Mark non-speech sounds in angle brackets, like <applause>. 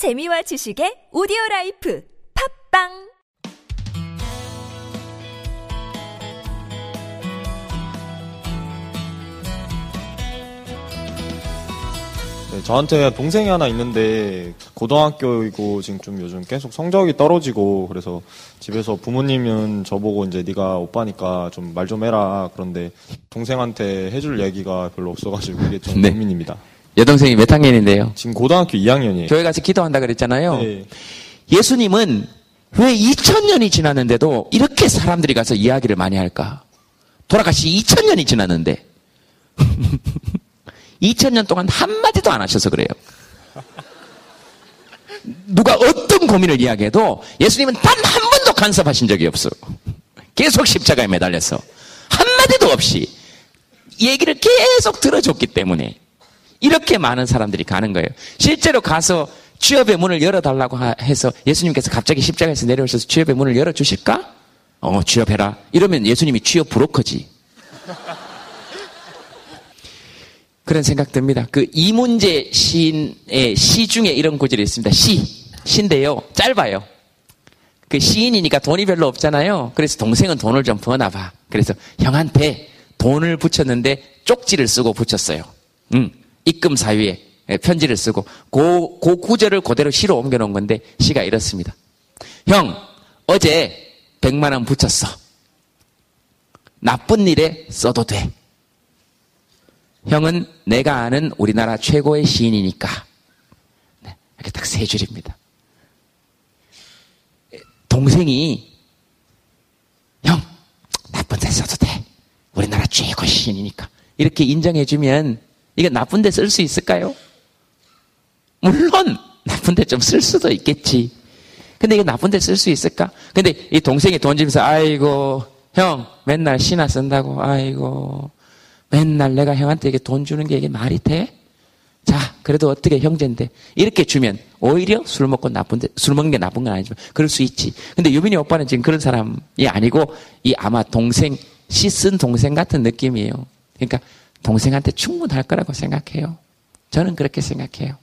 재미와 지식의 오디오 라이프 팟빵 네, 저한테 동생이 하나 있는데 고등학교이고 지금 좀 요즘 계속 성적이 떨어지고 그래서 집에서 부모님은 저보고 이제 네가 오빠니까 좀 말 좀 해라 그런데 동생한테 해줄 얘기가 별로 없어가지고 이게 좀 네. 고민입니다. 여동생이 몇 학년인데요? 지금 고등학교 2학년이에요. 교회 가서 기도한다 그랬잖아요. 네. 예수님은 왜 2000년이 지났는데도 이렇게 사람들이 가서 이야기를 많이 할까? 돌아가시 2000년이 지났는데 <laughs> 2000년 동안 한마디도 안 하셔서 그래요. 누가 어떤 고민을 이야기해도 예수님은 단 한 번도 간섭하신 적이 없어요. 계속 십자가에 매달려서 한마디도 없이 얘기를 계속 들어줬기 때문에 이렇게 많은 사람들이 가는 거예요. 실제로 가서 취업의 문을 열어달라고 하- 해서 예수님께서 갑자기 십자가에서 내려오셔서 취업의 문을 열어주실까? 어, 취업해라. 이러면 예수님이 취업 브로커지. <laughs> 그런 생각 듭니다. 그 이문재 시인의 시 중에 이런 구절이 있습니다. 시. 시인데요. 짧아요. 그 시인이니까 돈이 별로 없잖아요. 그래서 동생은 돈을 좀 버나 봐. 그래서 형한테 돈을 붙였는데 쪽지를 쓰고 붙였어요. 음, 입금 사유에 예, 편지를 쓰고 그, 그 구절을 그대로 시로 옮겨놓은 건데 시가 이렇습니다. 형, 어제 100만 원 붙였어. 나쁜 일에 써도 돼. 형은 내가 아는 우리나라 최고의 시인이니까. 네, 이렇게 딱 세 줄입니다. 동생이 형 나쁜 데 써도 돼. 우리나라 최고 시인이니까. 이렇게 인정해주면 이거 나쁜 데 쓸 수 있을까요? 물론 나쁜 데 좀 쓸 수도 있겠지. 근데 이거 나쁜 데 쓸 수 있을까? 근데 이 동생이 돈 주면서 아이고 형 맨날 시나 쓴다고 아이고 맨날 내가 형한테 이게 돈 주는 게 이게 말이 돼? 자, 그래도 어떻게 형제인데 이렇게 주면 오히려 술 먹고 나쁜데 술 먹는 게 나쁜 건 아니지만 그럴 수 있지. 근데 유빈이 오빠는 지금 그런 사람이 아니고 이 아마 동생 시쓴 동생 같은 느낌이에요. 그러니까 동생한테 충분할 거라고 생각해요. 저는 그렇게 생각해요.